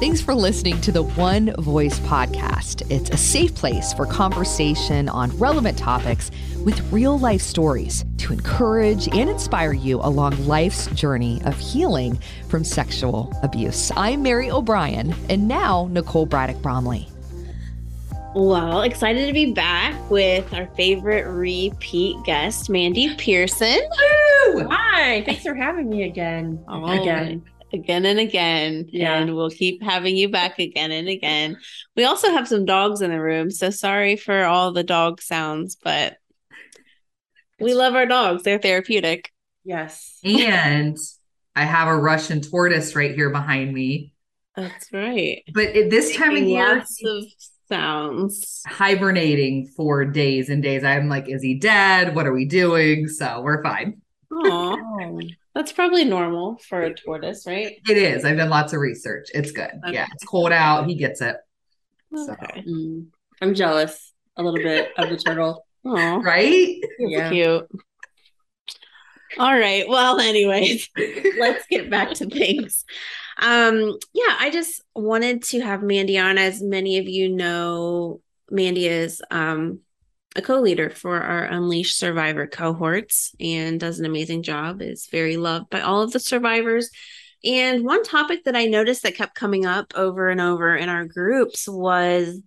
Thanks for listening to the One Voice podcast. It's a safe place for conversation on relevant topics with real life stories to encourage and inspire you along life's journey of healing from sexual abuse. I'm Mary O'Brien, and now Nicole Braddock Bromley. Well, excited to be back with our favorite repeat guest, Mandy Pearson. Woo! Hi, thanks for having me again. Oh, again again and again. Yeah. And we'll keep having you back again and again. We also have some dogs in the room. So sorry for all the dog sounds, but we love our dogs. They're therapeutic. Yes. And I have a Russian tortoise right here behind me. That's right. But at this time of year, lots of sounds hibernating for days and days. I'm like, is he dead? What are we doing? So we're fine. Oh, that's probably normal for a tortoise, right? It is. I've done lots of research. It's good. Okay. Yeah, it's cold out. He gets it. Okay. So. Mm. I'm jealous a little bit of the turtle. Oh, right? Yeah. Cute. All right. Well, anyways, let's get back to things. Um, yeah, I just wanted to have Mandy on. As many of you know, Mandy is um a co-leader for our Unleash Survivor cohorts and does an amazing job. Is very loved by all of the survivors. And one topic that I noticed that kept coming up over and over in our groups was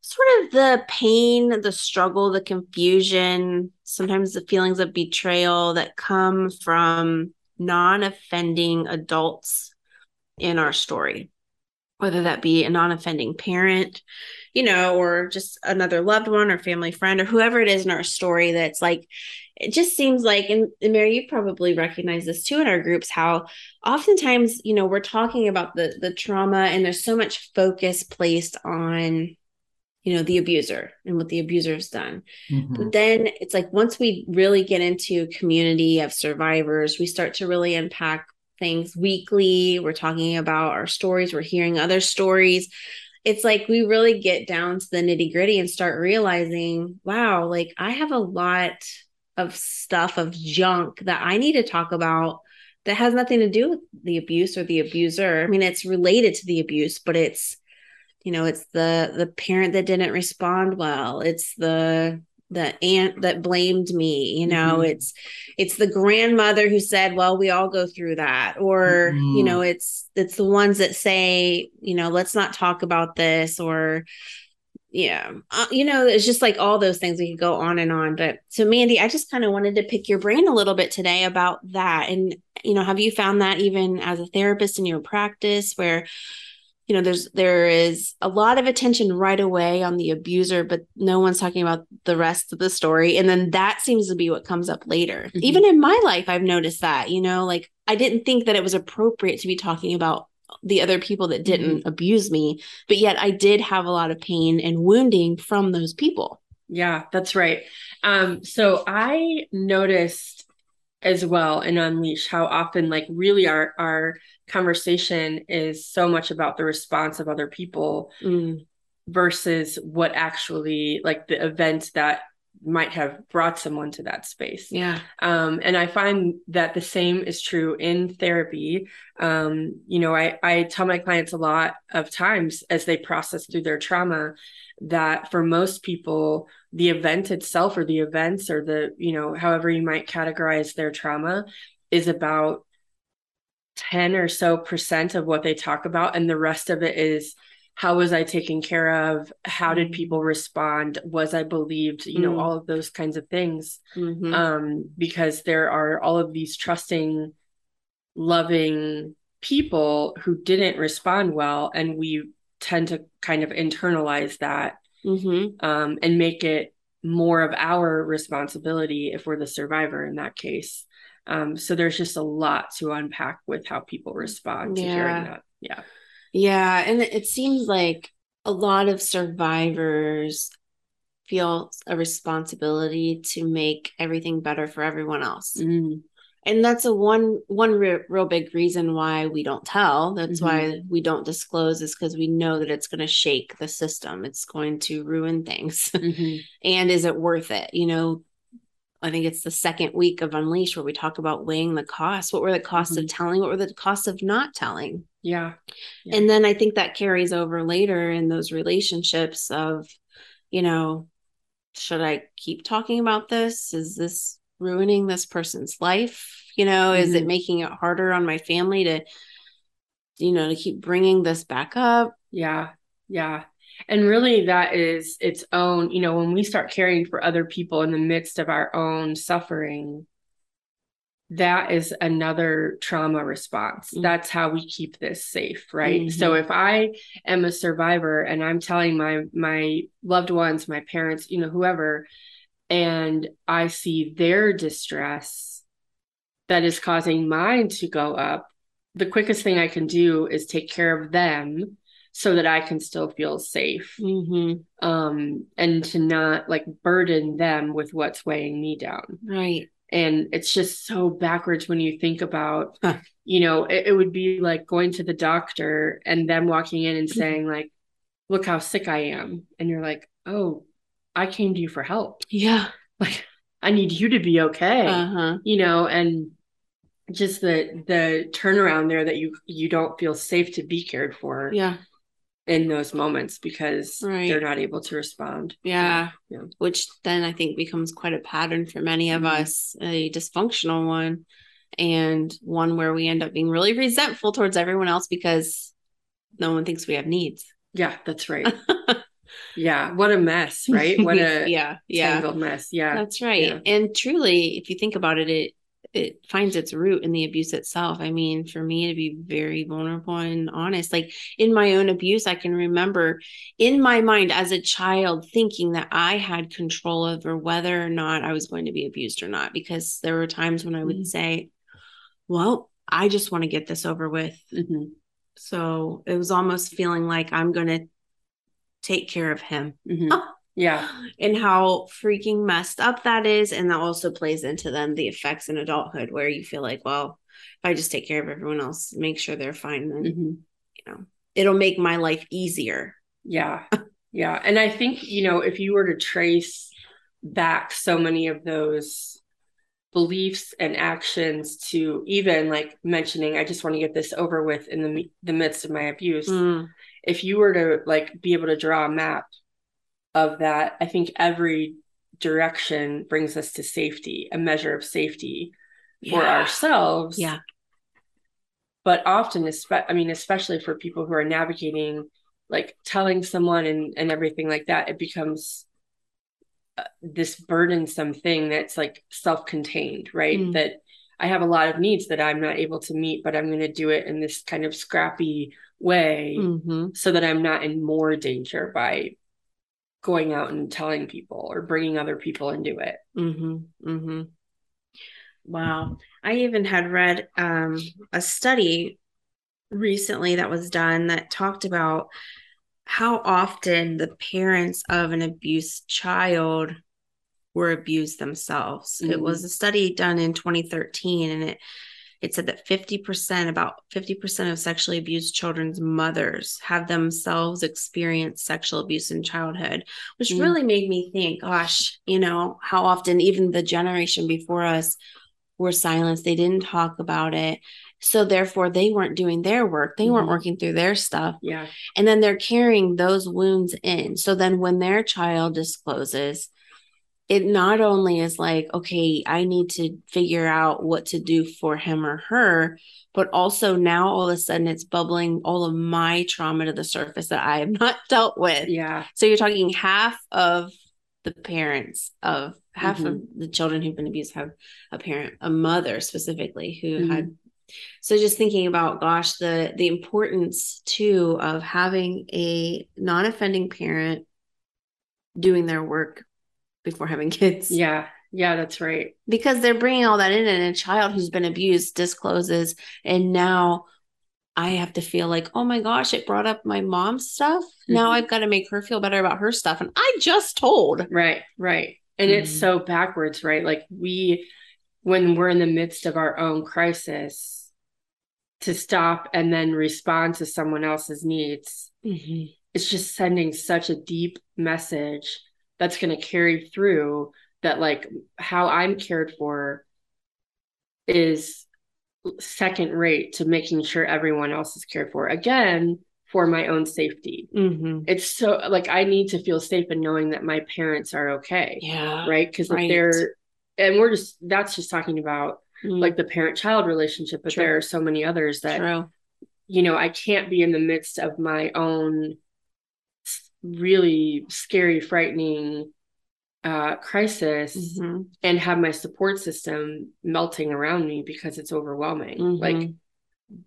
sort of the pain, the struggle, the confusion, sometimes the feelings of betrayal that come from non-offending adults in our story. Whether that be a non-offending parent, you know, or just another loved one or family friend or whoever it is in our story that's like, it just seems like, and, and Mary, you probably recognize this too in our groups, how oftentimes, you know, we're talking about the the trauma and there's so much focus placed on you know the abuser and what the abuser's done mm-hmm. but then it's like once we really get into community of survivors we start to really unpack things weekly we're talking about our stories we're hearing other stories it's like we really get down to the nitty gritty and start realizing, wow, like I have a lot of stuff of junk that I need to talk about that has nothing to do with the abuse or the abuser. I mean, it's related to the abuse, but it's you know, it's the the parent that didn't respond well. It's the the aunt that blamed me you know mm-hmm. it's it's the grandmother who said well we all go through that or mm-hmm. you know it's it's the ones that say you know let's not talk about this or yeah uh, you know it's just like all those things we could go on and on but so mandy i just kind of wanted to pick your brain a little bit today about that and you know have you found that even as a therapist in your practice where you know there's there is a lot of attention right away on the abuser but no one's talking about the rest of the story and then that seems to be what comes up later mm-hmm. even in my life i've noticed that you know like i didn't think that it was appropriate to be talking about the other people that didn't mm-hmm. abuse me but yet i did have a lot of pain and wounding from those people yeah that's right um so i noticed as well in unleash how often like really our our conversation is so much about the response of other people mm. versus what actually like the event that might have brought someone to that space. Yeah. Um, and I find that the same is true in therapy. Um, you know, I, I tell my clients a lot of times as they process through their trauma that for most people, the event itself or the events or the, you know, however you might categorize their trauma is about 10 or so percent of what they talk about and the rest of it is how was i taken care of how did mm-hmm. people respond was i believed you know mm. all of those kinds of things mm-hmm. um, because there are all of these trusting loving people who didn't respond well and we tend to kind of internalize that mm-hmm. um, and make it more of our responsibility if we're the survivor in that case um, so there's just a lot to unpack with how people respond to yeah. hearing that. Yeah. Yeah. And it seems like a lot of survivors feel a responsibility to make everything better for everyone else. Mm. And that's a one one re- real big reason why we don't tell. That's mm-hmm. why we don't disclose is because we know that it's going to shake the system. It's going to ruin things. Mm-hmm. and is it worth it? You know, I think it's the second week of Unleash where we talk about weighing the costs. What were the costs mm-hmm. of telling? What were the costs of not telling? Yeah. Yeah. And then I think that carries over later in those relationships of, you know, should I keep talking about this? Is this ruining this person's life? You know, is it Mhm. making it harder on my family to, you know, to keep bringing this back up? Yeah. Yeah. And really, that is its own, you know, when we start caring for other people in the midst of our own suffering, that is another trauma response. Mm. That's how we keep this safe, right? So if I am a survivor and I'm telling my my loved ones, my parents, you know, whoever, and I see their distress that is causing mine to go up, the quickest thing I can do is take care of them so that I can still feel safe. Mm-hmm. Um, and to not like burden them with what's weighing me down Right. and it's just so backwards when you think about Huh. you know it, it would be like going to the doctor and them walking in and Mm-hmm. saying like look how sick i am and you're like oh i came to you for help Yeah. like i need you to be okay Uh-huh. you know and just the the turnaround there that you you don't feel safe to be cared for Yeah. In those moments because Right. they're not able to respond Yeah. Yeah. Which then I think becomes quite a pattern for many of Mhm. us, a dysfunctional one, and one where we end up being really resentful towards everyone else because no one thinks we have needs. yeah that's right yeah what a mess right what a yeah. Yeah. tangled mess yeah That's right. Yeah. And truly, if you think about it, it it finds its root in the abuse itself. I mean, for me to be very vulnerable and honest, like in my own abuse, I can remember in my mind as a child thinking that I had control over whether or not I was going to be abused or not, because there were times when I would Mhm. say, Well, I just want to get this over with. Mhm. So it was almost feeling like I'm going to take care of him Mhm. Yeah. and how freaking messed up that is and that also plays into then the effects in adulthood where you feel like well if i just take care of everyone else make sure they're fine then Mhm. you know it'll make my life easier Yeah. Yeah. And I think, you know, if you were to trace back so many of those beliefs and actions to even like mentioning, I just want to get this over with in the, the midst of my abuse, Mm, if you were to like be able to draw a map of that, I think every direction brings us to safety, a measure of safety for yeah. ourselves. yeah but often i mean especially for people who are navigating like telling someone and and everything like that it becomes uh, this burdensome thing that's like self-contained right Mm. that i have a lot of needs that i'm not able to meet but i'm going to do it in this kind of scrappy way hmm so that i'm not in more danger by going out and telling people or bringing other people into it hmm hmm wow i even had read um a study recently that was done that talked about how often the parents of an abused child were abused themselves. It Mhm. was a study done in 2013 and it it said that 50% about 50% of sexually abused children's mothers have themselves experienced sexual abuse in childhood, which Mm. really made me think, gosh, you know, how often even the generation before us were silenced. They didn't talk about it. So therefore they weren't doing their work. They weren't Mhm. working through their stuff yeah and then they're carrying those wounds in so then when their child discloses it not only is like okay i need to figure out what to do for him or her but also now all of a sudden it's bubbling all of my trauma to the surface that i have not dealt with. Yeah. So you're talking half of the parents of half of mm-hmm. the children who've been abused have a parent a mother specifically who mm-hmm. had so just thinking about gosh the the importance too of having a non-offending parent doing their work before having kids yeah yeah that's right because they're bringing all that in and a child who's been abused discloses and now i have to feel like oh my gosh it brought up my mom's stuff now Mhm. i've got to make her feel better about her stuff and i just told Right, right. And it's Mhm. so backwards, right? Like we, when we're in the midst of our own crisis, to stop and then respond to someone else's needs, it's just sending such a deep message that's going to carry through that, like, how I'm cared for is second rate to making sure everyone else is cared for. Again, for my own safety. Mm-hmm. It's so like I need to feel safe in knowing that my parents are okay. Yeah. Right. Because Right. they're, and we're just, that's just talking about Mm, like the parent child relationship, but True. there are so many others that, true. you know, I can't be in the midst of my own really scary, frightening uh crisis Mhm. and have my support system melting around me because it's overwhelming. Mhm. Like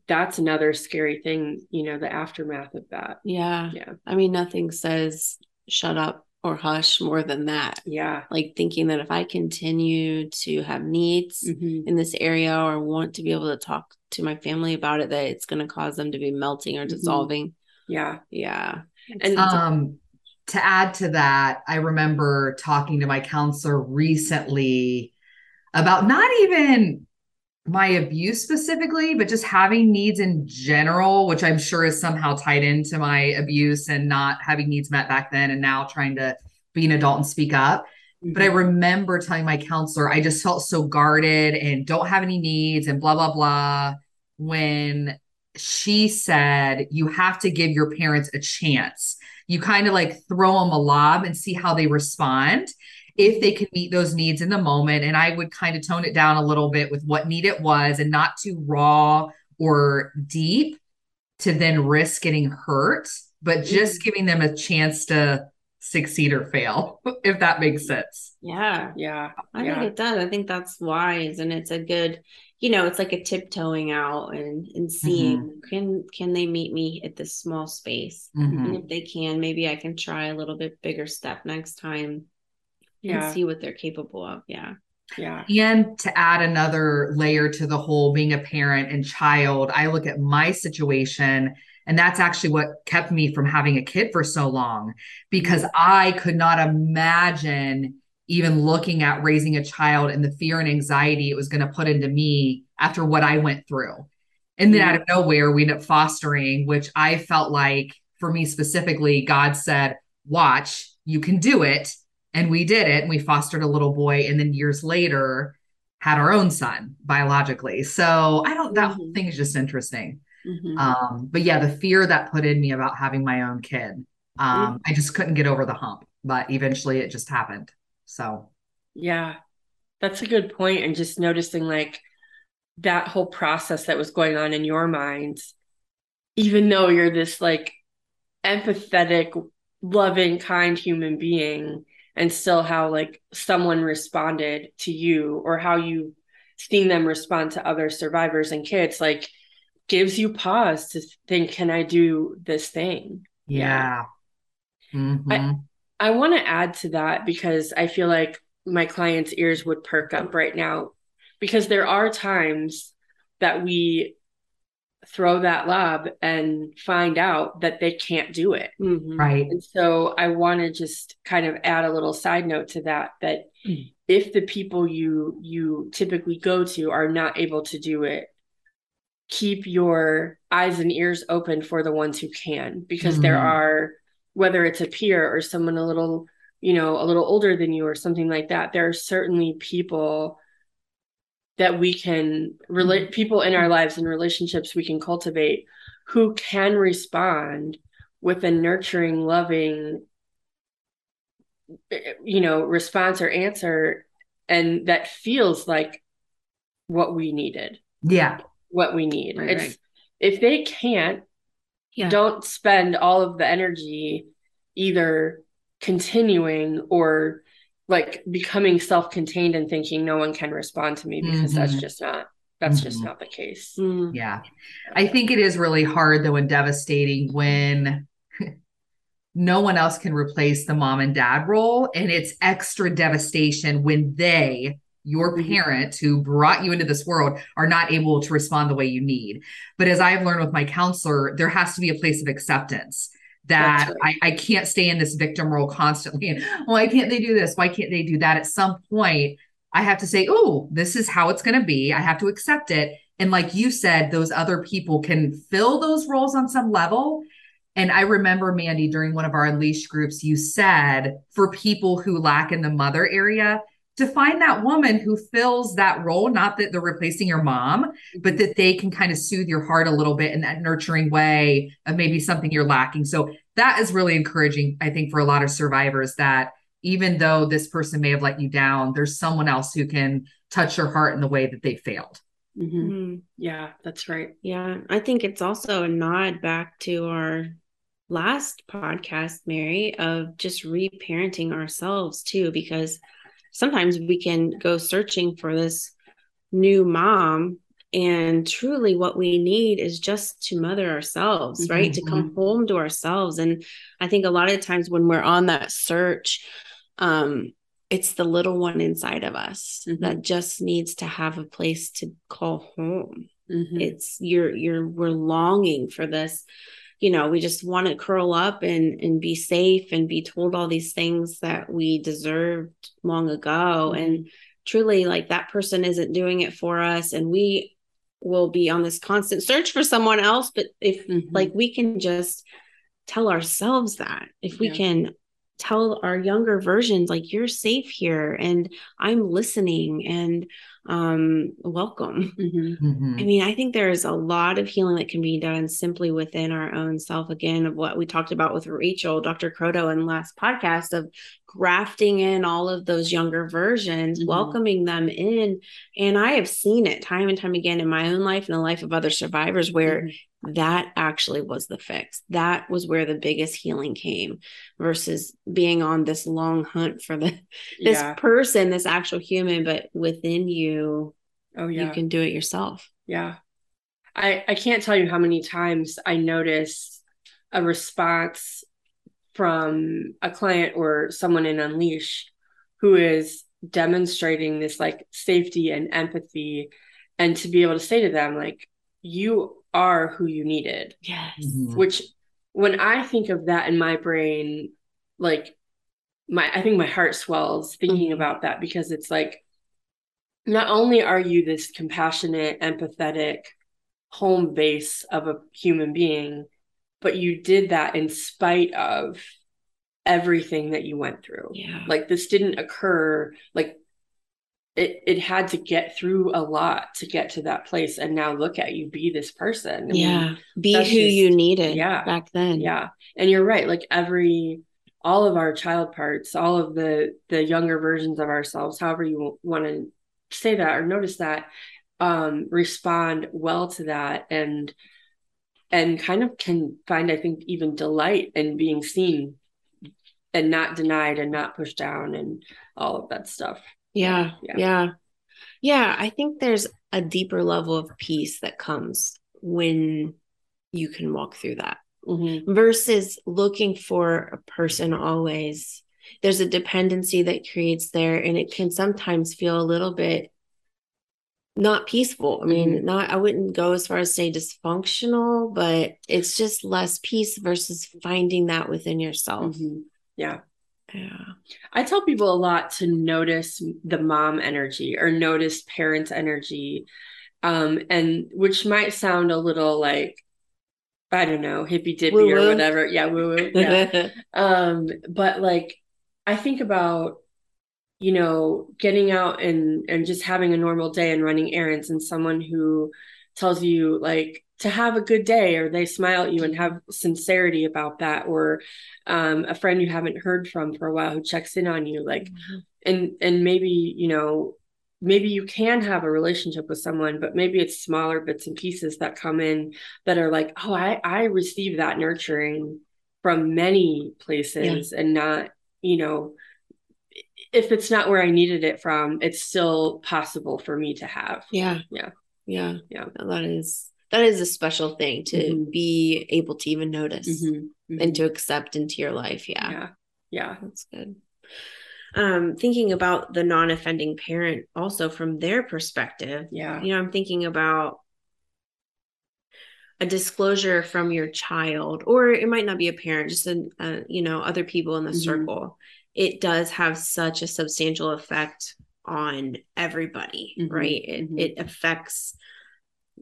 that's another scary thing, you know, the aftermath of that. yeah. Yeah. I mean, nothing says shut up or hush more than that. Yeah. Like thinking that if I continue to have needs Mhm. in this area or want to be able to talk to my family about it, that it's going to cause them to be melting or Mhm. dissolving. Yeah. Yeah. And Um, to add to that, I remember talking to my counselor recently about not even my abuse specifically, but just having needs in general, which I'm sure is somehow tied into my abuse and not having needs met back then and now trying to be an adult and speak up. But I remember telling my counselor, I just felt so guarded and don't have any needs and blah, blah, blah. When she said, you have to give your parents a chance. You kind of like throw them a lob and see how they respond if they can meet those needs in the moment. And I would kind of tone it down a little bit with what need it was and not too raw or deep to then risk getting hurt, but just mm-hmm. giving them a chance to succeed or fail, if that makes sense. Yeah. yeah. I yeah. think it does. I think that's wise, and it's a good, you know, it's like a tiptoeing out and and seeing can can they meet me at this small space, Mhm. and if they can, maybe I can try a little bit bigger step next time yeah. and see what they're capable of. Yeah. yeah. And to add another layer to the whole being a parent and child, I look at my situation, and that's actually what kept me from having a kid for so long because I could not imagine even looking at raising a child and the fear and anxiety it was going to put into me after what I went through. And then out of nowhere, we ended up fostering, which I felt like for me specifically, God said, Watch, you can do it. And we did it. And we fostered a little boy. And then years later, had our own son biologically. So I don't, that whole Mhm. thing is just interesting. Mhm. Um, but yeah, the fear that put in me about having my own kid, um, I just couldn't get over the hump, but eventually it just happened. So Yeah. That's a good point. And just noticing like that whole process that was going on in your mind, even though you're this like empathetic, loving, kind human being, and still how like someone responded to you or how you seen them respond to other survivors and kids, like gives you pause to think, can I do this thing? yeah. Mhm. I want to add to that because I feel like my clients' ears would perk up right now because there are times that we throw that lob and find out that they can't do it. Mhm. right. And so I want to just kind of add a little side note to that that Mm. if the people you you typically go to are not able to do it, keep your eyes and ears open for the ones who can because there Mm. are whether it's a peer or someone a little, you know, a little older than you or something like that, there are certainly people that we can relate mm-hmm. people in our lives and relationships we can cultivate who can respond with a nurturing, loving, eh, eh, you know, response or answer, and that feels like what we needed, Yeah. what we need. Right, it's right. if they can't, Yeah. don't spend all of the energy either continuing or like becoming self-contained and thinking no one can respond to me because that's Mhm. just not that's just Mhm. not the case. Mm. Yeah. I think it is really hard though and devastating when no one else can replace the mom and dad role. And it's extra devastation when they, your Mhm. parent who brought you into this world, are not able to respond the way you need. But as I've learned with my counselor, there has to be a place of acceptance that That's I, I can't stay in this victim role constantly. And why can't they do this? Why can't they do that? At some point, I have to say, oh, this is how it's going to be. I have to accept it. And like you said, those other people can fill those roles on some level. And I remember, Mandy, during one of our Unleashed groups, you said for people who lack in the mother area, to find that woman who fills that role, not that they're replacing your mom, but that they can kind of soothe your heart a little bit in that nurturing way of maybe something you're lacking. So that is really encouraging, I think, for a lot of survivors that even though this person may have let you down, there's someone else who can touch your heart in the way that they failed. Mm-hmm. Mm-hmm. Yeah, that's right. Yeah. I think it's also a nod back to our last podcast, Mary, of just reparenting ourselves too, because sometimes we can go searching for this new mom and truly what we need is just to mother ourselves mm-hmm. right to come mm-hmm. home to ourselves and i think a lot of times when we're on that search um it's the little one inside of us mm-hmm. that just needs to have a place to call home mm-hmm. it's you're you're we're longing for this you know we just want to curl up and and be safe and be told all these things that we deserved long ago mm-hmm. and truly like that person isn't doing it for us and we will be on this constant search for someone else but if mm-hmm. like we can just tell ourselves that if we yeah. can tell our younger versions like you're safe here and i'm listening and um welcome mm-hmm. Mm-hmm. i mean i think there's a lot of healing that can be done simply within our own self again of what we talked about with rachel dr croto in the last podcast of grafting in all of those younger versions mm-hmm. welcoming them in and i have seen it time and time again in my own life and the life of other survivors where mm-hmm that actually was the fix. That was where the biggest healing came versus being on this long hunt for the this yeah. person, this actual human, but within you, oh yeah, you can do it yourself. Yeah. I I can't tell you how many times I notice a response from a client or someone in Unleash who is demonstrating this like safety and empathy and to be able to say to them like you are who you needed. Yes. Mm-hmm. Which when I think of that in my brain, like my I think my heart swells thinking mm-hmm. about that because it's like not only are you this compassionate, empathetic home base of a human being, but you did that in spite of everything that you went through. Yeah. Like this didn't occur like it it had to get through a lot to get to that place and now look at you be this person. I yeah mean, be who just, you needed yeah. back then. Yeah. And you're right like every all of our child parts all of the the younger versions of ourselves however you want to say that or notice that um respond well to that and and kind of can find i think even delight in being seen and not denied and not pushed down and all of that stuff yeah, yeah. Yeah. Yeah. I think there's a deeper level of peace that comes when you can walk through that mm-hmm. versus looking for a person always. There's a dependency that creates there, and it can sometimes feel a little bit not peaceful. I mean, mm-hmm. not I wouldn't go as far as say dysfunctional, but it's just less peace versus finding that within yourself. Mm-hmm. Yeah. Yeah. I tell people a lot to notice the mom energy or notice parents' energy. Um, and which might sound a little like, I don't know, hippy dippy woo-woo. or whatever. Yeah, woo woo. Yeah. um, but like I think about, you know, getting out and and just having a normal day and running errands and someone who tells you like to have a good day or they smile at you and have sincerity about that or um, a friend you haven't heard from for a while who checks in on you like mm-hmm. and and maybe you know maybe you can have a relationship with someone but maybe it's smaller bits and pieces that come in that are like oh i i receive that nurturing from many places yeah. and not you know if it's not where i needed it from it's still possible for me to have yeah yeah yeah. Yeah. That is that is a special thing to mm-hmm. be able to even notice mm-hmm. Mm-hmm. and to accept into your life. Yeah. Yeah. Yeah. That's good. Um thinking about the non-offending parent also from their perspective yeah. you know i'm thinking about a disclosure from your child or it might not be a parent just a, a you know other people in the mm-hmm. circle. It does have such a substantial effect on everybody mm-hmm. right it, mm-hmm. it affects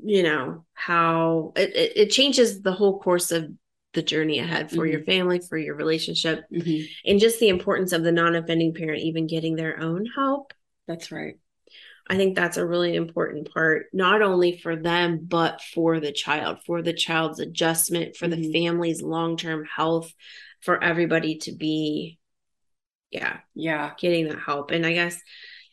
you know how it, it, it, changes the whole course of the journey ahead for mm-hmm. your family for your relationship mm-hmm. and just the importance of the non-offending parent even getting their own help That's right. I think that's a really important part, not only for them, but for the child, for the child's adjustment, for the family's long term health, for everybody to be, yeah, Yeah. getting that help. And I guess,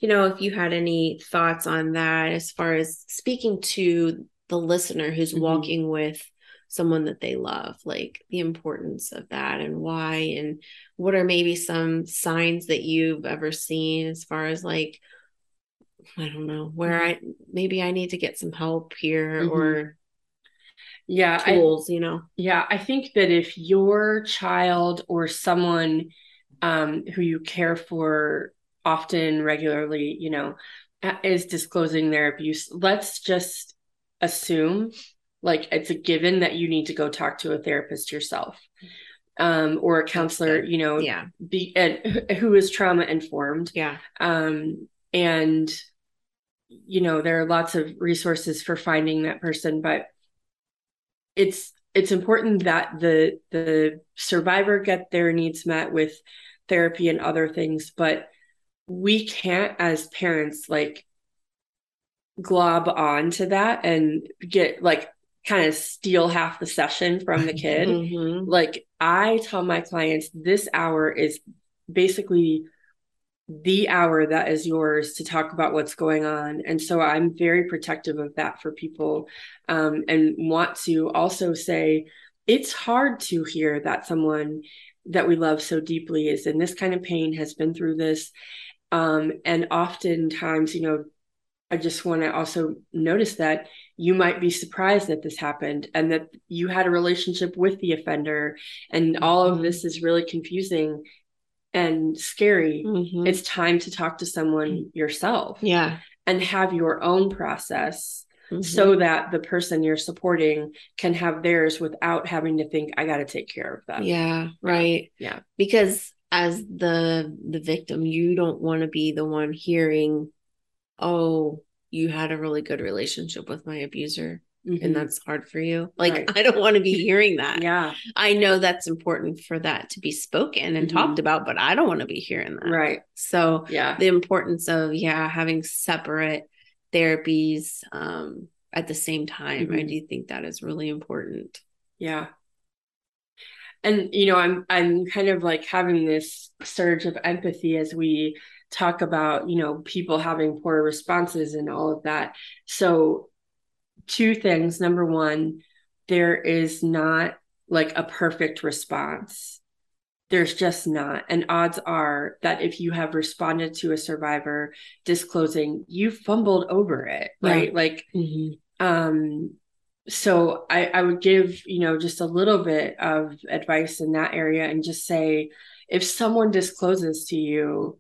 you know, if you had any thoughts on that as far as speaking to the listener who's Mhm. walking with someone that they love, like the importance of that and why, and what are maybe some signs that you've ever seen as far as like, I don't know, where I maybe I need to get some help here Mhm. or Yeah. I, tools, you know? Yeah, I think that if your child or someone um, who you care for often, regularly, you know, is disclosing their abuse, let's just assume like it's a given that you need to go talk to a therapist yourself um, or a counselor, you know, Yeah. be and who is trauma informed. Yeah. Um, and you know, there are lots of resources for finding that person, but it's it's important that the the survivor get their needs met with therapy and other things but we can't as parents like glob on to that and get like kind of steal half the session from the kid Mhm. like i tell my clients this hour is basically the hour that is yours to talk about what's going on and so i'm very protective of that for people um, and want to also say it's hard to hear that someone that we love so deeply is in this kind of pain has been through this um, and oftentimes you know i just want to also notice that you might be surprised that this happened and that you had a relationship with the offender and all of this is really confusing and scary Mhm. it's time to talk to someone yourself yeah. and have your own process Mhm. so that the person you're supporting can have theirs without having to think i got to take care of that yeah right Yeah. because as the the victim you don't want to be the one hearing oh you had a really good relationship with my abuser Mhm. and that's hard for you like Right. i don't want to be hearing that yeah i know that's important for that to be spoken and Mhm. talked about but i don't want to be hearing that right so yeah the importance of yeah having separate therapies um at the same time i Mhm. do think that is really important Yeah. And you know, I'm I'm kind of like having this surge of empathy as we talk about, you know, people having poor responses and all of that. So two things. Number one, there is not like a perfect response. There's just not. And odds are that if you have responded to a survivor disclosing, you fumbled over it, right? Like um so I, I would give you know just a little bit of advice in that area and just say if someone discloses to you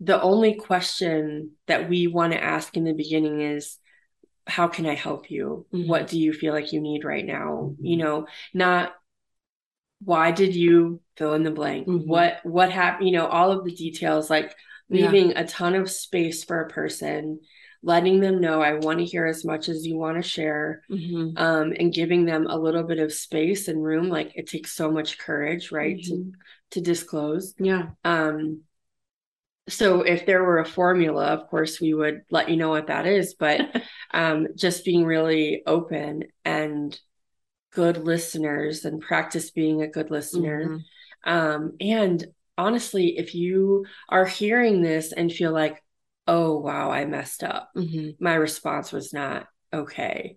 the only question that we want to ask in the beginning is how can i help you Mhm. what do you feel like you need right now you know not why did you fill in the blank Mhm. what what happened you know all of the details like Yeah. leaving a ton of space for a person letting them know i want to hear as much as you want to share Mhm. um, and giving them a little bit of space and room like it takes so much courage right to Mhm. to disclose yeah um so if there were a formula of course we would let you know what that is but um just being really open and good listeners and practice being a good listener Mhm. um and honestly if you are hearing this and feel like oh wow i messed up Mhm. my response was not okay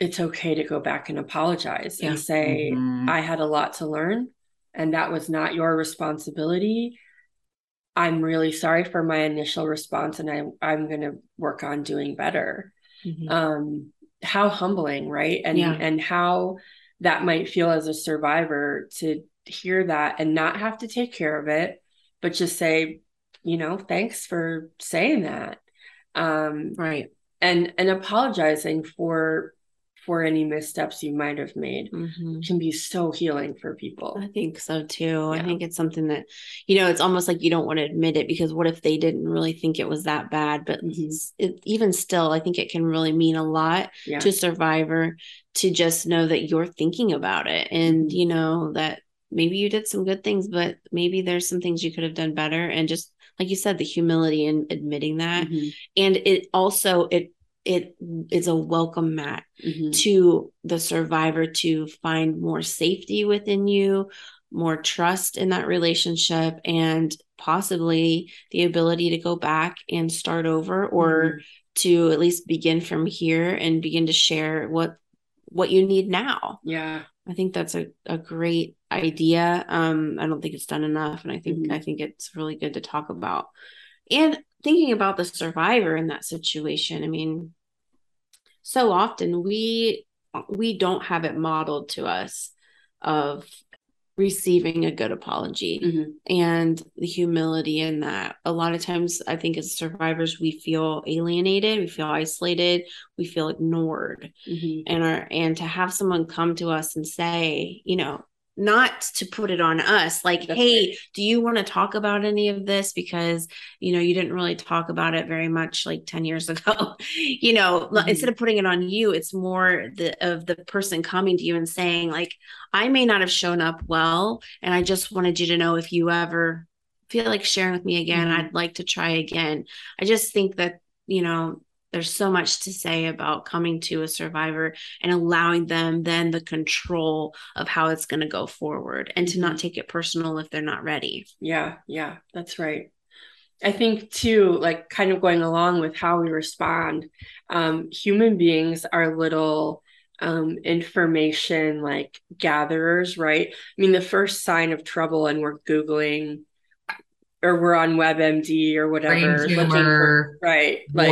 it's okay to go back and apologize Yeah. and say Mhm. i had a lot to learn and that was not your responsibility i'm really sorry for my initial response and I, i'm going to work on doing better Mhm. um how humbling right and Yeah. and how that might feel as a survivor to hear that and not have to take care of it but just say you know thanks for saying that um right and and apologizing for for any missteps you might have made Mhm. can be so healing for people I think so too. I think it's something that, you know, it's almost like you don't want to admit it because what if they didn't really think it was that bad? But Mhm. it, even still, I think it can really mean a lot yeah to survivor to just know that you're thinking about it and Mhm. you know that maybe you did some good things, but maybe there's some things you could have done better. And just like you said, the humility in admitting that. Mhm. And it also it it is a welcome mat Mhm. to the survivor to find more safety within you, more trust in that relationship, and possibly the ability to go back and start over or to at least begin from here and begin to share what what you need now. Yeah. I think that's a, a great idea. Um, I don't think it's done enough, and I think Mhm. I think it's really good to talk about. And thinking about the survivor in that situation, I mean, so often we we don't have it modeled to us of receiving a good apology Mhm. and the humility in that. A lot of times, I think as survivors, we feel alienated, we feel isolated, we feel ignored Mhm. and our and to have someone come to us and say you know not to put it on us like That's hey right. do you want to talk about any of this because you know you didn't really talk about it very much like 10 years ago you know Mhm. instead of putting it on you it's more the of the person coming to you and saying like i may not have shown up well and i just wanted you to know if you ever feel like sharing with me again Mhm. i'd like to try again i just think that you know there's so much to say about coming to a survivor and allowing them then the control of how it's going to go forward and to not take it personal if they're not ready. Yeah, yeah, that's right. I think too, like kind of going along with how we respond, um, human beings are little um information like gatherers, right? I mean, the first sign of trouble and we're Googling or we're on WebMD or whatever, Brain looking for- tumor, right, like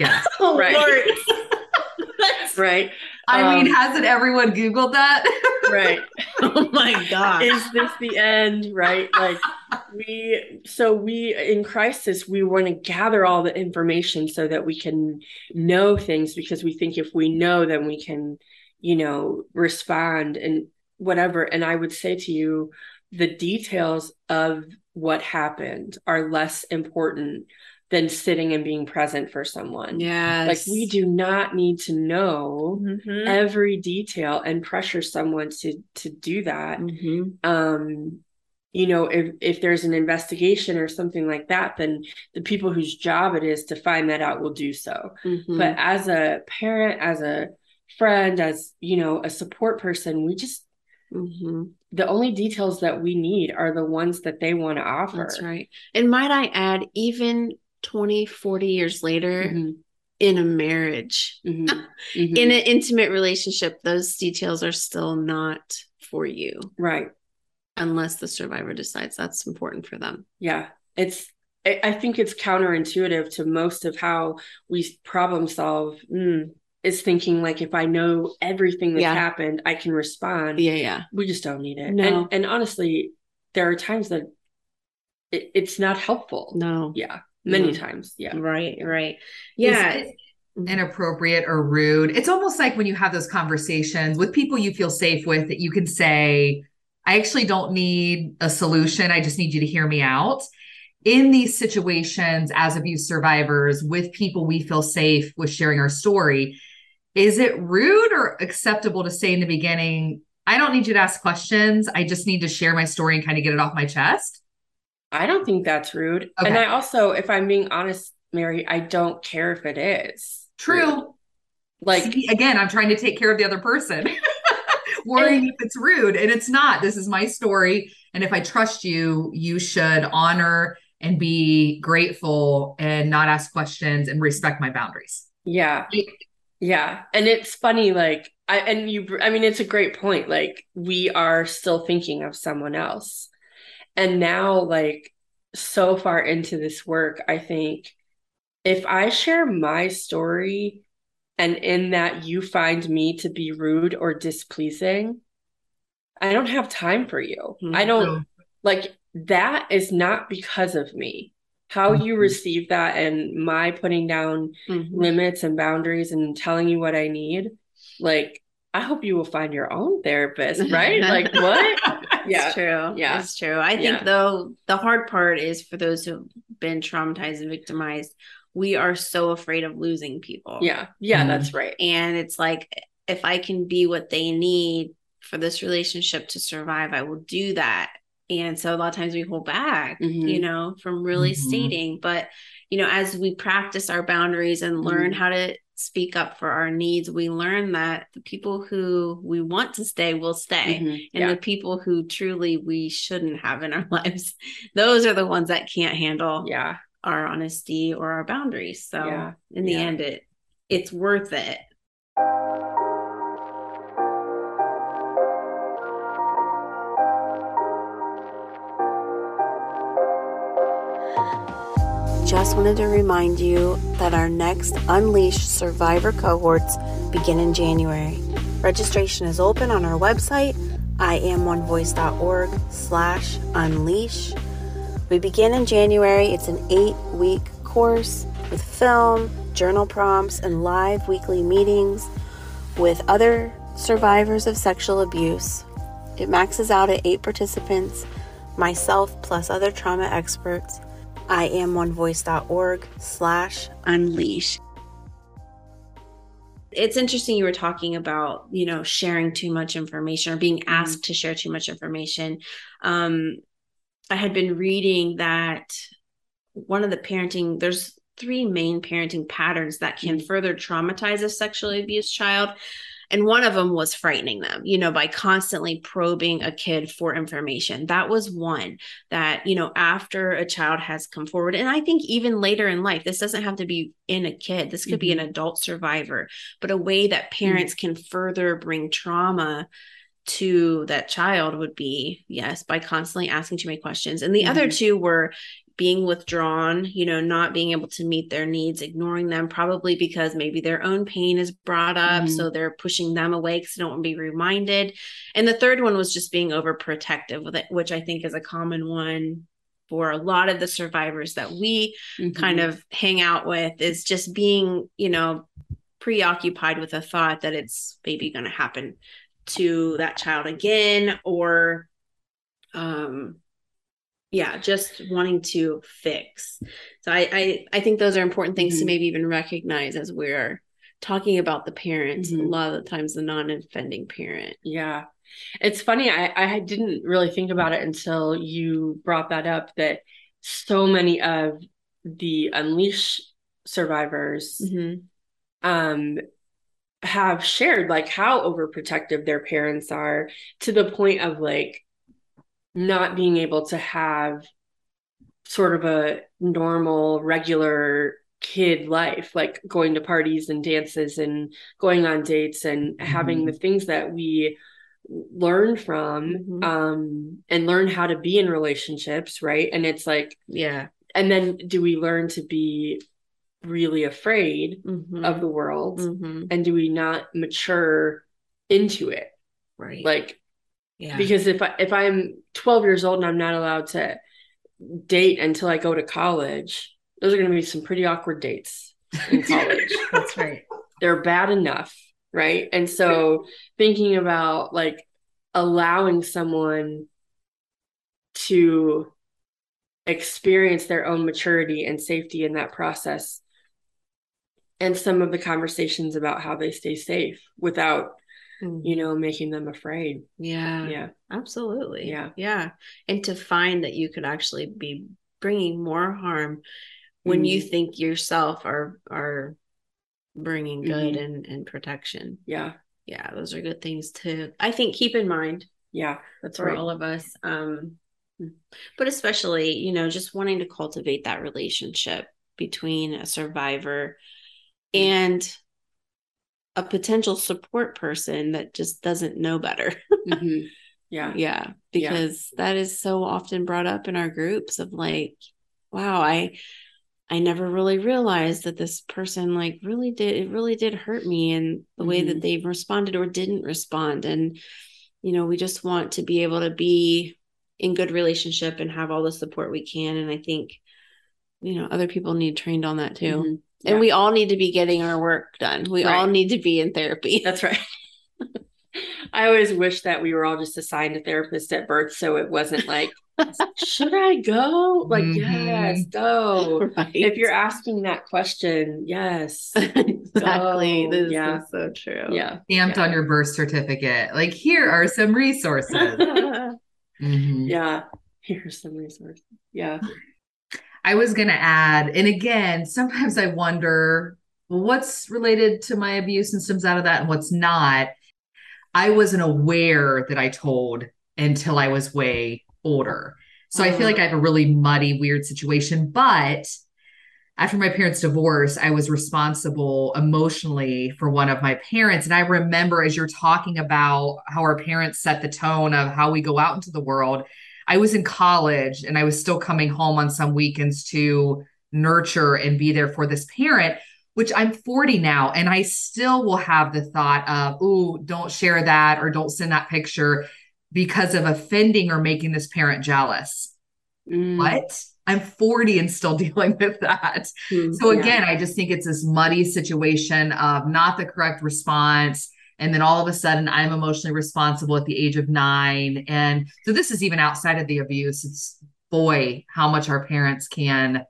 warts. Yes. Right. That's- right, I mean, Um, hasn't everyone Googled that? right. oh my God. is this the end right like we so we in crisis we want to gather all the information so that we can know things because we think if we know then we can you know respond and whatever and i would say to you the details of what happened are less important than sitting and being present for someone yes. like we do not need to know Mhm. every detail and pressure someone to to do that Mhm. um you know if if there's an investigation or something like that then the people whose job it is to find that out will do so Mhm. but as a parent as a friend as you know a support person we just Mhm. the only details that we need are the ones that they want to offer That's right. And might I add, even 20, 40 years later, Mhm, in a marriage, mhm, mhm. in an intimate relationship, those details are still not for you right unless the survivor decides that's important for them. Yeah, it's. I I think it's counterintuitive to most of how we problem solve. Mm. Is thinking like if I know everything that Yeah. happened, I can respond. Yeah, yeah. We just don't need it. No. And and honestly, there are times that it, it's not helpful. No. Yeah, many Mhm. times. Yeah. Right, right. Is Yeah. it inappropriate or rude. It's almost like when you have those conversations with people you feel safe with that you can say, I actually don't need a solution. I just need you to hear me out. In these situations, as abuse survivors, with people we feel safe with sharing our story, is it rude or acceptable to say in the beginning, I don't need you to ask questions. I just need to share my story and kind of get it off my chest? I don't think that's rude. Okay. And I also, if I'm being honest, Mary, I don't care if it is. True. rude. Like See, again, I'm trying to take care of the other person, worrying if it's rude, and it's not. This is my story, and if I trust you, you should honor and be grateful and not ask questions and respect my boundaries. Yeah. Yeah. And it's funny, like, I, and you, I mean, it's a great point. Like, we are still thinking of someone else. And now, like, so far into this work, I think if I share my story and in that you find me to be rude or displeasing, I don't have time for you. I don't like that is not because of me. How you Mhm. receive that and my putting down Mhm. limits and boundaries and telling you what I need, like I hope you will find your own therapist, right? like what? Yeah. True. Yeah. It's true. I think Yeah. though the hard part is for those who've been traumatized and victimized, we are so afraid of losing people. Yeah. Yeah, Mhm. that's right. And it's like if I can be what they need for this relationship to survive, I will do that. And so a lot of times we hold back, Mhm. you know, from really Mhm. stating. But, you know, as we practice our boundaries and learn Mhm. how to speak up for our needs, we learn that the people who we want to stay will stay. Mhm. And Yeah. the people who truly we shouldn't have in our lives, those are the ones that can't handle yeah. our honesty or our boundaries. So Yeah. in the end, it it's worth it. Just wanted to remind you that our next Unleash Survivor cohorts begin in January. Registration is open on our website, iamonevoice.org slash unleash. We begin in January. It's an eight-week course with film, journal prompts, and live weekly meetings with other survivors of sexual abuse. It maxes out at eight participants, myself plus other trauma experts iamonevoice.org slash unleash. It's interesting you were talking about, you know, sharing too much information or being asked to share too much information. Um, I had been reading that one of the parenting, there's three main parenting patterns that can further traumatize a sexually abused child. And one of them was frightening them, you know, by constantly probing a kid for information. That was one that, you know, after a child has come forward, and I think even later in life, this doesn't have to be in a kid, this could be an mm-hmm. adult survivor, but a way that mm-hmm. parents can further bring trauma to that child would be yes by constantly asking too many questions. And the other mm-hmm. two were being withdrawn you know not being able to meet their needs ignoring them probably because maybe their own pain is brought up Mhm. so they're pushing them away because they don't want to be reminded and the third one was just being overprotective with it which i think is a common one for a lot of the survivors that we kind of hang out with is just being you know preoccupied with a thought that it's maybe going to happen to that child again or um yeah just wanting to fix so i i, I think those are important things to Mhm. maybe even recognize as we're talking about the parent Mhm. a lot of the times the non-offending parent Yeah. It's funny. I, I didn't really think about it until you brought that up that so many of the Unleash survivors Mhm. um have shared like how overprotective their parents are to the point of like not being able to have sort of a normal regular kid life like going to parties and dances and going on dates and having the things that we learn from Mhm. um and learn how to be in relationships right and it's like yeah and then do we learn to be really afraid Mhm. of the world Mhm. and do we not mature into it right like yeah. Because if i if i'm 12 years old and i'm not allowed to date until i go to college those are going to be some pretty awkward dates in college. That's right. They're bad enough right? And so thinking about like allowing someone to experience their own maturity and safety in that process and some of the conversations about how they stay safe without you know making them afraid yeah yeah Absolutely. Yeah. Yeah. And to find that you could actually be bringing more harm when you Mhm. think yourself are are bringing good Mhm. and and protection. yeah Yeah, those are good things to I think keep in mind yeah that's for right all of us. Um Mm. but especially, you know, just wanting to cultivate that relationship between a survivor Mm. and a potential support person that just doesn't know better. Mhm. yeah yeah because that is so often brought up in our groups of like wow i i never really realized that this person like really did it really did hurt me and the way that Mhm. they responded or didn't respond and you know we just want to be able to be in good relationship and have all the support we can and i think you know other people need trained on that too Mhm. And Yeah. we all need to be getting our work done we all need to be in therapy That's right. I always wish that we were all just assigned a therapist at birth so it wasn't like should I go? Like, Mhm. yes, go. right. If you're asking that question, yes. exactly. Go. This Yeah. is so true. Yeah. Stamped Yeah. on your birth certificate. Like, here are some resources. Mhm. yeah. Here's some resources. Yeah. I was going to add, and again, sometimes I wonder what's related to my abuse and stems out of that and what's not. I wasn't aware that I told until I was way older. So I feel mm-hmm. like I have a really muddy, weird situation. But after my parents' divorce, I was responsible emotionally for one of my parents. And I remember as you're talking about how our parents set the tone of how we go out into the world, I was in college and I was still coming home on some weekends to nurture and be there for this parent, which I'm 40 now. And I still will have the thought of, ooh, don't share that or don't send that picture because of offending or making this parent jealous. Mm. What? I'm 40 and still dealing with that. Mm. So Yeah. again, I just think it's this muddy situation of not the correct response. And then all of a sudden, I'm emotionally responsible at the age of nine. And so this is even outside of the abuse. It's boy, how much our parents can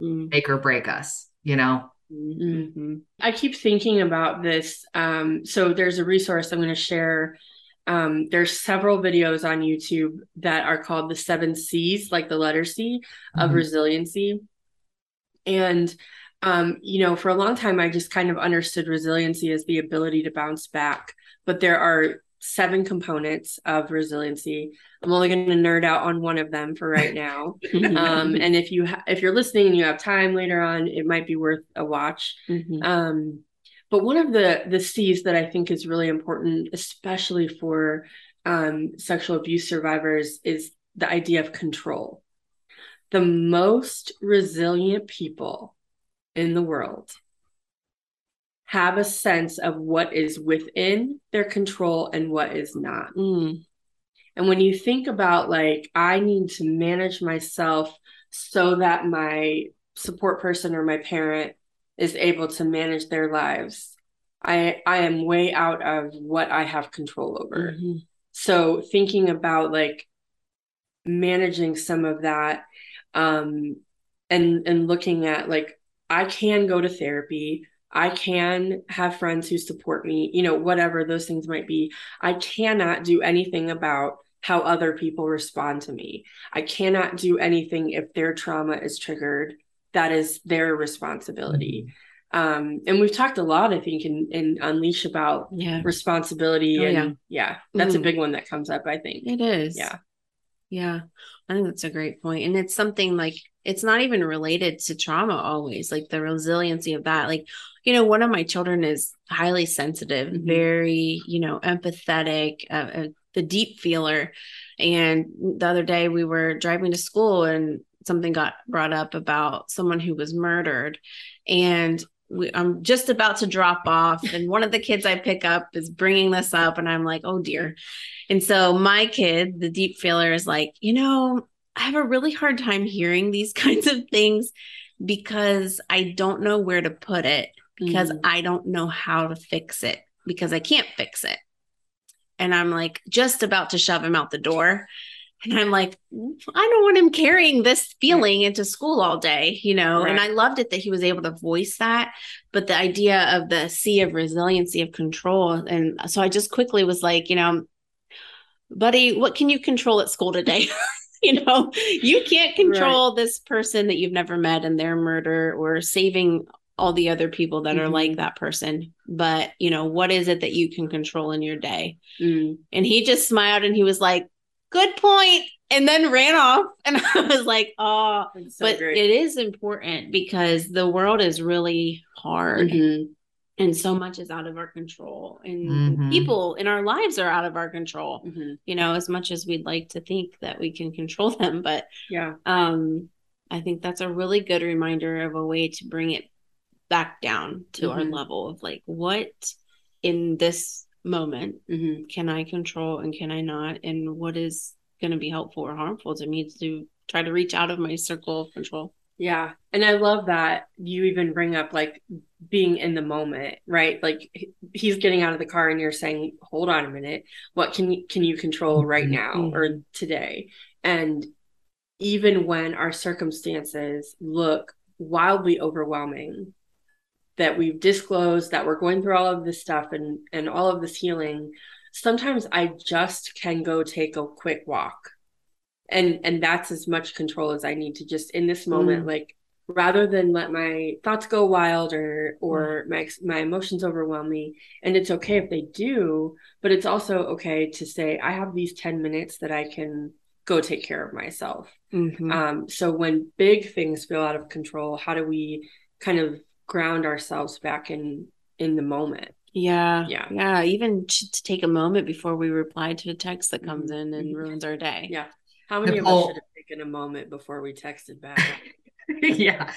Mm. make or break us, you know? Mhm. I keep thinking about this. Um, so there's a resource I'm going to share. Um, there's several videos on YouTube that are called the seven C's, like the letter C of Mhm. resiliency. And, um, you know, for a long time, I just kind of understood resiliency as the ability to bounce back. But there are seven components of resiliency. I'm only going to nerd out on one of them for right now. um, and if you ha- if you're listening and you have time later on, it might be worth a watch. Mhm. Um, but one of the the C's that I think is really important, especially for um, sexual abuse survivors, is the idea of control. The most resilient people in the world have a sense of what is within their control and what is not. Mm. And when you think about like, I need to manage myself so that my support person or my parent is able to manage their lives, I I am way out of what I have control over. Mhm. So thinking about like managing some of that um and and looking at like I can go to therapy. I can have friends who support me, you know, whatever those things might be. I cannot do anything about how other people respond to me. I cannot do anything if their trauma is triggered. That is their responsibility. Um, and we've talked a lot, I think, in, in Unleash about Yeah, responsibility. Oh, and yeah, that's Mhm. a big one that comes up, I think. it is. Yeah. Yeah. I think that's a great point. And it's something like it's not even related to trauma always, like the resiliency of that. Like, you know, one of my children is highly sensitive, Mhm. very, you know, empathetic, uh, uh, the deep feeler. And the other day we were driving to school and something got brought up about someone who was murdered. And we, I'm just about to drop off, and one of the kids I pick up is bringing this up, and I'm like, oh dear. And so my kid, the deep feeler, is like, you know, I have a really hard time hearing these kinds of things because I don't know where to put it because Mhm. I don't know how to fix it because I can't fix it. And I'm like just about to shove him out the door. And I'm like, I don't want him carrying this feeling into school all day, you know? And I loved it that he was able to voice that. But the idea of the C of resiliency, of control. And so I just quickly was like, you know, buddy, what can you control at school today? you know, you can't control this person that you've never met and their murder or saving all the other people that are like Mhm. that person. But, you know, what is it that you can control in your day? Mm. And he just smiled and he was like, good point, And then ran off. And I was like, oh, so but great. it is important because the world is really hard Mhm. and so much is out of our control. And Mhm. people in our lives are out of our control, Mhm. you know, as much as we'd like to think that we can control them. But Yeah. um i think that's a really good reminder of a way to bring it back down to our Mhm. level of like what in this moment Mhm. can i control and can i not and what is going to be helpful or harmful to me to try to reach out of my circle of control Yeah. And I love that you even bring up like being in the moment, right? Like he's getting out of the car and you're saying, "Hold on a minute. What can you can you control right now or today?" And even when our circumstances look wildly overwhelming that we've disclosed that we're going through all of this stuff and and all of this healing sometimes i just can go take a quick walk and and that's as much control as i need to just in this moment mm. like rather than let my thoughts go wild or or mm. my my emotions overwhelm me and it's okay if they do but it's also okay to say i have these 10 minutes that i can go take care of myself mm-hmm. um, so when big things feel out of control how do we kind of ground ourselves back in in the moment. Yeah. Yeah. Yeah even to, to take a moment before we reply to a text that comes in and mm-hmm. ruins our day. Yeah. How many Nicole, of us should have taken a moment before we texted back? Yeah.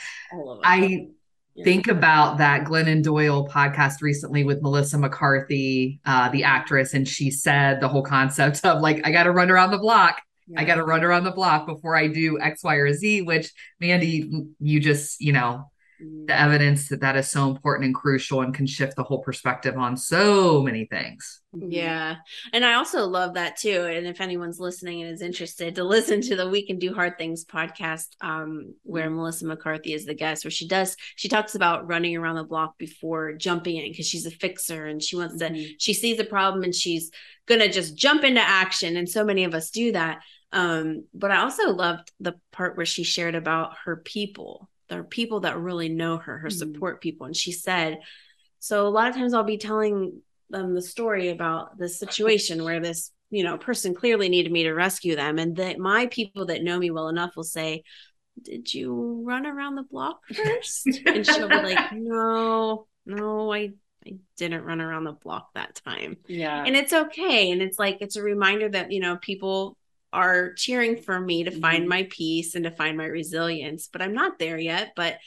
I yeah. think about that glennon doyle podcast recently with melissa mccarthy uh, the actress and she said the whole concept of like i gotta run around the block. Yeah. I got to run around the block before I do X, Y, or Z, which Mandy, you just, you know, the evidence that that is so important and crucial and can shift the whole perspective on so many things. Yeah. And I also love that too. And if anyone's listening and is interested to listen to the We Can Do Hard Things podcast, um, where Melissa McCarthy is the guest, where she does, she talks about running around the block before jumping in because she's a fixer and she wants mm-hmm. to, she sees a problem and she's going to just jump into action. And so many of us do that. Um, but I also loved the part where she shared about her people there are people that really know her, her mm-hmm. support people. And she said, so a lot of times I'll be telling them the story about the situation where this, you know, person clearly needed me to rescue them. And that my people that know me well enough will say, Did you run around the block first? and she'll be like, No, no, I I didn't run around the block that time. Yeah. And it's okay. And it's like, it's a reminder that, you know, people are cheering for me to find mm-hmm. my peace and to find my resilience but i'm not there yet but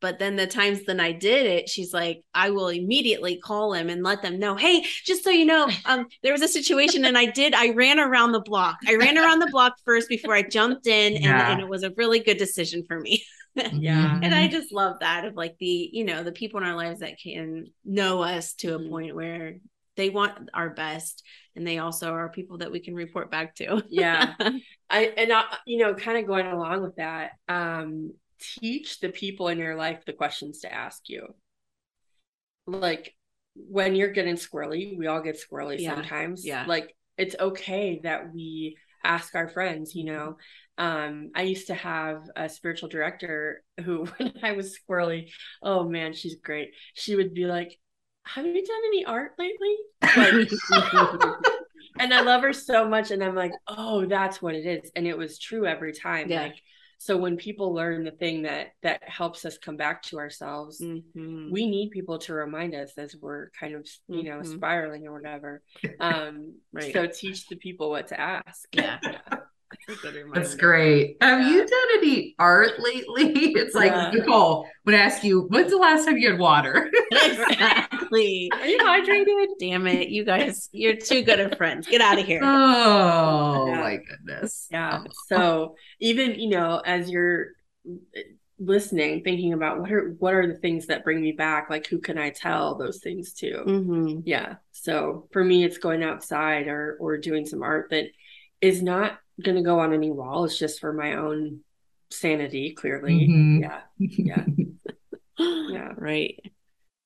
but then the times that I did it, she's like, I will immediately call him and let them know, hey, just so you know, um, there was a situation and I did, I ran around the block. I ran around the block first before I jumped in, and, yeah. and it was a really good decision for me. yeah. and I just love that of like the, you know, the people in our lives that can know us to a mm-hmm. point where they want our best and they also are people that we can report back to. Yeah. I and I, you know kind of going along with that um teach the people in your life the questions to ask you. Like when you're getting squirrely we all get squirrely yeah. sometimes. Yeah. Like it's okay that we ask our friends you know. Um i used to have a spiritual director who when i was squirrely oh man she's great. She would be like have you done any art lately? Like, and I love her so much. And I'm like, oh, that's what it is. And it was true every time. Yeah. Like, so when people learn the thing that that helps us come back to ourselves, mm-hmm. we need people to remind us as we're kind of you know mm-hmm. spiraling or whatever. Um, right. So teach the people what to ask. Yeah. That's great. Have yeah. you done any art lately? It's like yeah. Nicole would ask you, "When's the last time you had water?" Exactly. Are you hydrated? Damn it, you guys! You're too good of friends. Get out of here. Oh yeah. my goodness. Yeah. So even you know, as you're listening, thinking about what are what are the things that bring me back? Like who can I tell those things to? Mm-hmm. Yeah. So for me, it's going outside or or doing some art that is not going to go on any wall. It's just for my own sanity, clearly. Mm-hmm. Yeah. Yeah. yeah. Right.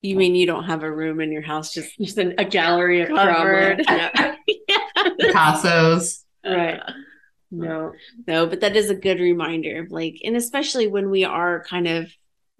You mean you don't have a room in your house, just, just an, a gallery of covered. Yeah. Picasso's. Right. No. No, but that is a good reminder of like, and especially when we are kind of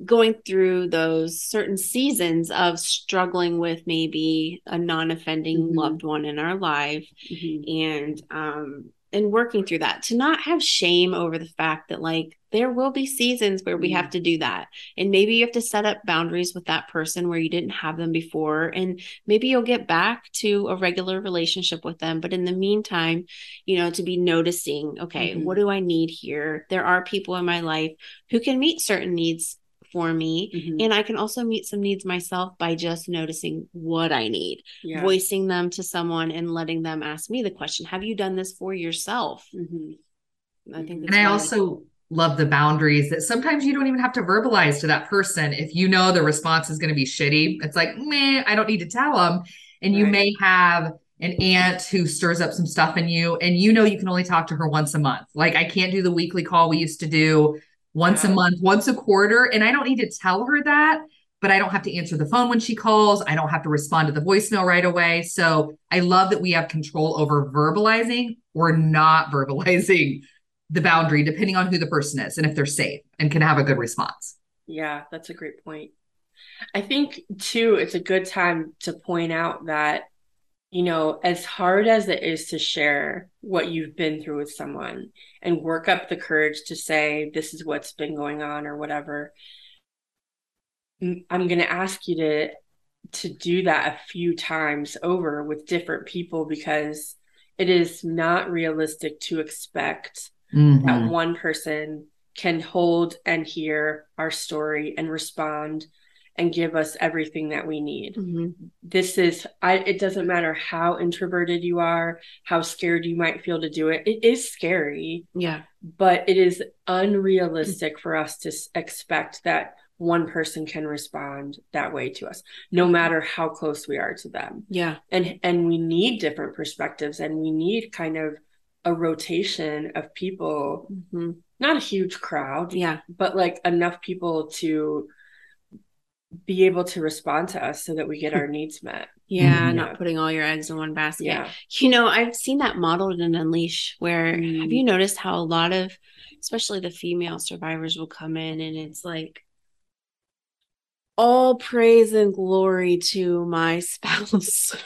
going through those certain seasons of struggling with maybe a non-offending mm-hmm. loved one in our life mm-hmm. and um and working through that to not have shame over the fact that like there will be seasons where we have mm-hmm. to do that and maybe you have to set up boundaries with that person where you didn't have them before and maybe you'll get back to a regular relationship with them but in the meantime you know to be noticing okay mm-hmm. what do i need here there are people in my life who can meet certain needs for me. Mm-hmm. And I can also meet some needs myself by just noticing what I need, yeah. voicing them to someone and letting them ask me the question Have you done this for yourself? Mm-hmm. I think, and I also love the boundaries that sometimes you don't even have to verbalize to that person. If you know the response is going to be shitty, it's like, meh, I don't need to tell them. And you right. may have an aunt who stirs up some stuff in you and you know you can only talk to her once a month. Like I can't do the weekly call we used to do once yeah. a month, once a quarter. And I don't need to tell her that, but I don't have to answer the phone when she calls. I don't have to respond to the voicemail right away. So I love that we have control over verbalizing or not verbalizing the boundary, depending on who the person is and if they're safe and can have a good response. Yeah, that's a great point. I think, too, it's a good time to point out that you know, as hard as it is to share what you've been through with someone and work up the courage to say, this is what's been going on or whatever, I'm going to ask you to to do that a few times over with different people because it is not realistic to expect mm-hmm. that one person can hold and hear our story and respond and give us everything that we need. Mm-hmm. This is I it doesn't matter how introverted you are, how scared you might feel to do it. It is scary. Yeah. But it is unrealistic for us to expect that one person can respond that way to us no matter how close we are to them. Yeah. And and we need different perspectives and we need kind of a rotation of people. Mm-hmm. Not a huge crowd. Yeah. But like enough people to be able to respond to us so that we get our needs met. Yeah, mm-hmm. not putting all your eggs in one basket. Yeah. You know, I've seen that modeled in Unleash where mm-hmm. have you noticed how a lot of especially the female survivors will come in and it's like all praise and glory to my spouse.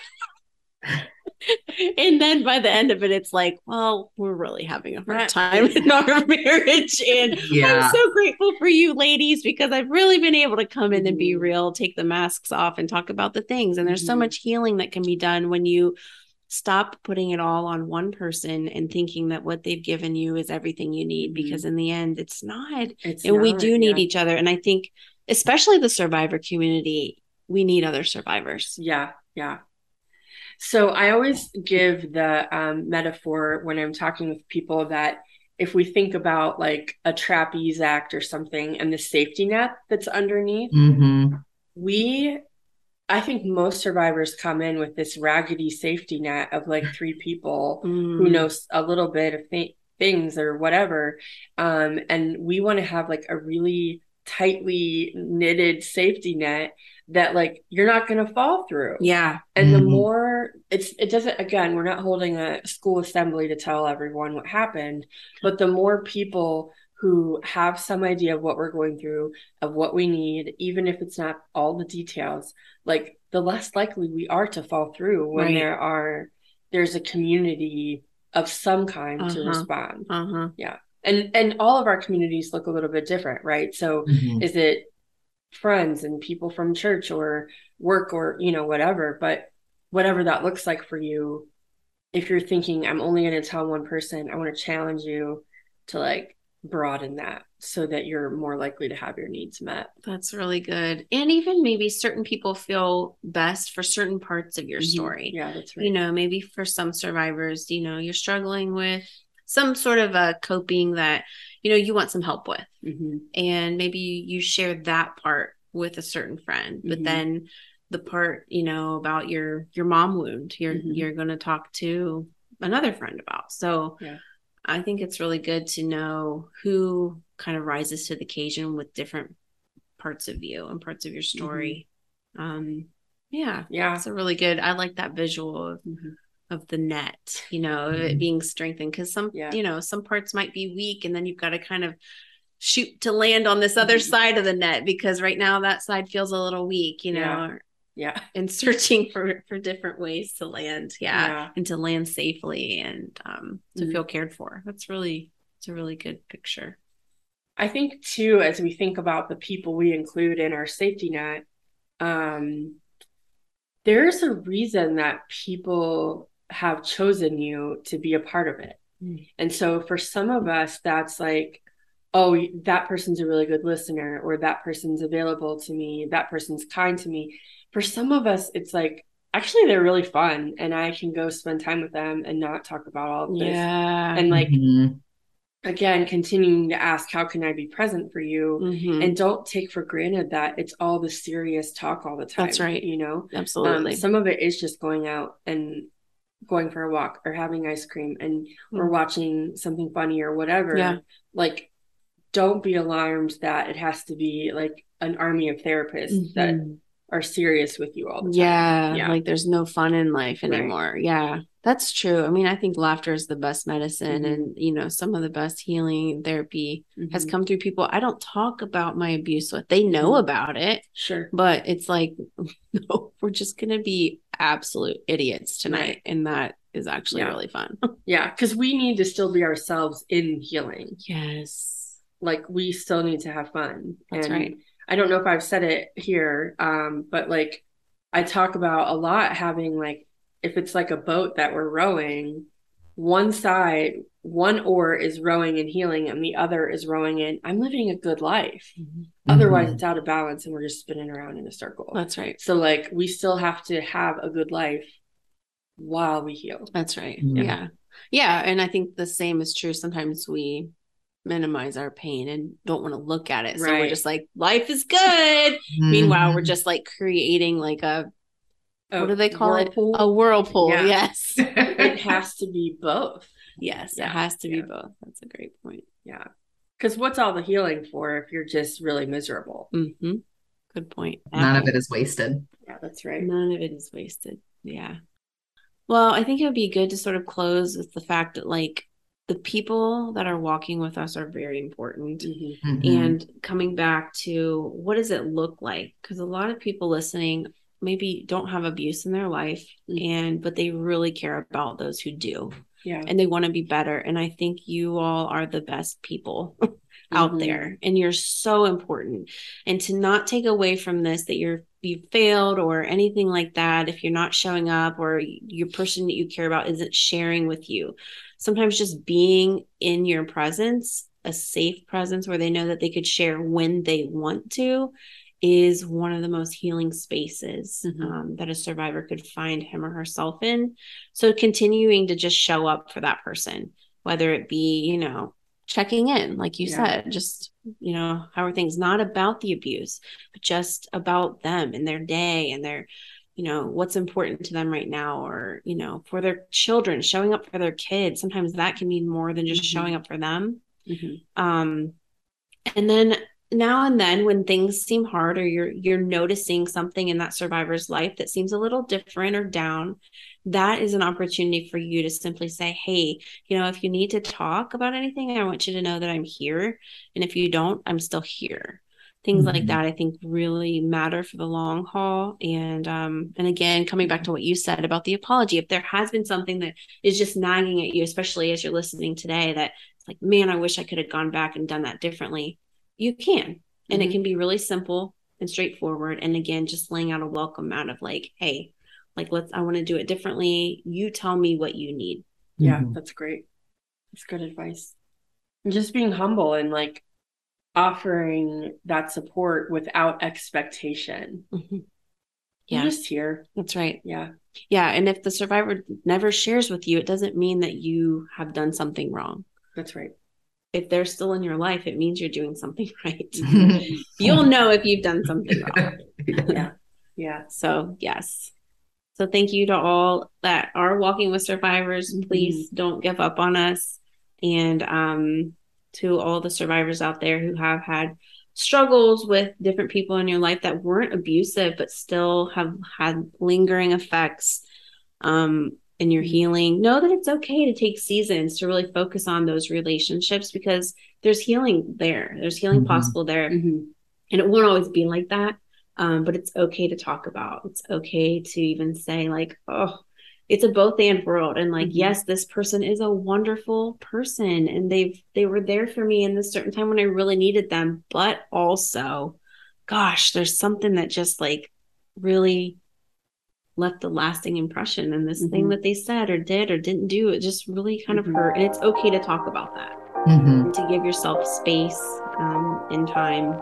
and then by the end of it, it's like, well, we're really having a hard time in our marriage. And yeah. I'm so grateful for you ladies because I've really been able to come in and be mm-hmm. real, take the masks off, and talk about the things. And there's so mm-hmm. much healing that can be done when you stop putting it all on one person and thinking that what they've given you is everything you need mm-hmm. because in the end it's not it's and not, we do need yeah. each other and i think especially the survivor community we need other survivors yeah yeah so I always give the um, metaphor when I'm talking with people that if we think about like a trapeze act or something and the safety net that's underneath, mm-hmm. we, I think most survivors come in with this raggedy safety net of like three people mm. who knows a little bit of th- things or whatever. Um, and we want to have like a really tightly knitted safety net that like you're not going to fall through. Yeah. And mm-hmm. the more it's it doesn't again, we're not holding a school assembly to tell everyone what happened, but the more people who have some idea of what we're going through, of what we need, even if it's not all the details, like the less likely we are to fall through when right. there are there's a community of some kind uh-huh. to respond. Uh-huh. Yeah. And and all of our communities look a little bit different, right? So mm-hmm. is it friends and people from church or work or you know whatever but whatever that looks like for you if you're thinking i'm only going to tell one person i want to challenge you to like broaden that so that you're more likely to have your needs met. That's really good. And even maybe certain people feel best for certain parts of your mm-hmm. story. Yeah that's right. you know maybe for some survivors you know you're struggling with some sort of a coping that you know you want some help with mm-hmm. and maybe you, share that part with a certain friend mm-hmm. but then the part you know about your your mom wound you're mm-hmm. you're going to talk to another friend about so yeah. i think it's really good to know who kind of rises to the occasion with different parts of you and parts of your mm-hmm. story um yeah yeah it's a really good i like that visual of mm-hmm of the net, you know, mm-hmm. it being strengthened because some, yeah. you know, some parts might be weak and then you've got to kind of shoot to land on this other mm-hmm. side of the net because right now that side feels a little weak, you know. Yeah. yeah. And searching for for different ways to land, yeah, yeah. and to land safely and um to mm-hmm. feel cared for. That's really it's a really good picture. I think too as we think about the people we include in our safety net, um there's a reason that people have chosen you to be a part of it. Mm. And so for some of us, that's like, oh, that person's a really good listener, or that person's available to me, that person's kind to me. For some of us, it's like, actually, they're really fun, and I can go spend time with them and not talk about all of this. Yeah. And like, mm-hmm. again, continuing to ask, how can I be present for you? Mm-hmm. And don't take for granted that it's all the serious talk all the time. That's right. You know, absolutely. Um, some of it is just going out and going for a walk or having ice cream and or watching something funny or whatever Yeah. like don't be alarmed that it has to be like an army of therapists that Mhm. are serious with you all the time Yeah, Yeah. like there's no fun in life Right. anymore. Yeah, that's true. I mean, I think laughter is the best medicine, Mhm. and you know, some of the best healing therapy has Mhm. come through people I don't talk about my abuse with. They know Mhm. about it, sure but it's like, no, we're just gonna be absolute idiots tonight, Right. and that is actually Yeah. really fun. yeah because we need to still be ourselves in healing yes, like we still need to have fun That's and right. i don't know if i've said it here um but like i talk about a lot having like if it's like a boat that we're rowing one side one oar is rowing and healing and the other is rowing in i'm living a good life mm-hmm. otherwise Mhm. it's out of balance and we're just spinning around in a circle that's right. so like we still have to have a good life while we heal That's right. Yeah. Yeah. Yeah. And I think the same is true. Sometimes we minimize our pain and don't want to look at it. So we're just like, life is good. Mm-hmm. Meanwhile, we're just like creating like a, A what do they call whirlpool, it? A whirlpool. Yeah. Yes. it has to be both yes. It has to be yeah. both. That's a great point. Yeah. Because what's all the healing for if you're just really miserable? Mm-hmm. Good point. None of it is wasted. Yeah, that's right. None of it is wasted. Yeah. Well, I think it would be good to sort of close with the fact that like the people that are walking with us are very important. Mhm. Mhm. and coming back to what does it look like because a lot of people listening maybe don't have abuse in their life Mm. and but they really care about those who do Yeah. and they want to be better and i think you all are the best people out Mhm. there and you're so important and to not take away from this that you're you failed or anything like that if you're not showing up or your person that you care about isn't sharing with you sometimes just being in your presence a safe presence where they know that they could share when they want to is one of the most healing spaces Mhm. um, that a survivor could find him or herself in so continuing to just show up for that person whether it be you know checking in like you Yeah. said just you know how are things not about the abuse but just about them and their day and their you know what's important to them right now or you know for their children showing up for their kids sometimes that can mean more than just Mhm. showing up for them Mhm. um and then now and then when things seem hard or you're you're noticing something in that survivor's life that seems a little different or down that is an opportunity for you to simply say hey you know if you need to talk about anything i want you to know that i'm here. And if you don't i'm still here. Things like Mhm. that i think really matter for the long haul. And um and again coming back to what you said about the apology if there has been something that is just nagging at you especially as you're listening today that like man i wish i could have gone back and done that differently you can and it Mhm. can be really simple and straightforward and again just laying out a welcome out of like hey like let's i want to do it differently you tell me what you need Yeah, Mhm. that's great. That's good advice. And just being humble and like offering that support without expectation. Mhm. You're yeah just here. that's right Yeah. yeah and if the survivor never shares with you it doesn't mean that you have done something wrong That's right. If they're still in your life it means you're doing something right you'll know if you've done something wrong Yeah. Yeah. So, yes. So, thank you to all that are walking with survivors. Please don't give up on us. And um, to all the survivors out there who have had struggles with different people in your life that weren't abusive, but still have had lingering effects um, in your healing, know that it's okay to take seasons to really focus on those relationships because there's healing there. There's healing Mhm. possible there Mhm. and it won't always be like that um, but it's okay to talk about it's okay to even say like oh it's a both and world and like Mhm. yes this person is a wonderful person and they've they were there for me in this certain time when i really needed them but also gosh there's something that just like really left a lasting impression and this thing Mhm. that they said or did or didn't do it just really kind of hurt and it's okay to talk about that Mhm. to give yourself space um, and time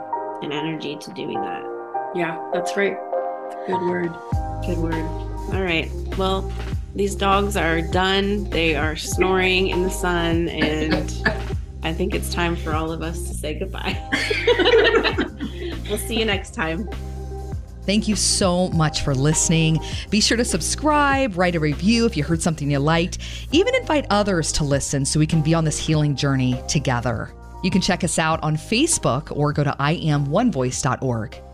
and energy to doing that. Yeah, that's right. Good word. Good word. All right. Well, these dogs are done. They are snoring in the sun, and I think it's time for all of us to say goodbye. we'll see you next time. Thank you so much for listening. Be sure to subscribe, write a review if you heard something you liked, even invite others to listen so we can be on this healing journey together. You can check us out on Facebook or go to iamonevoice.org.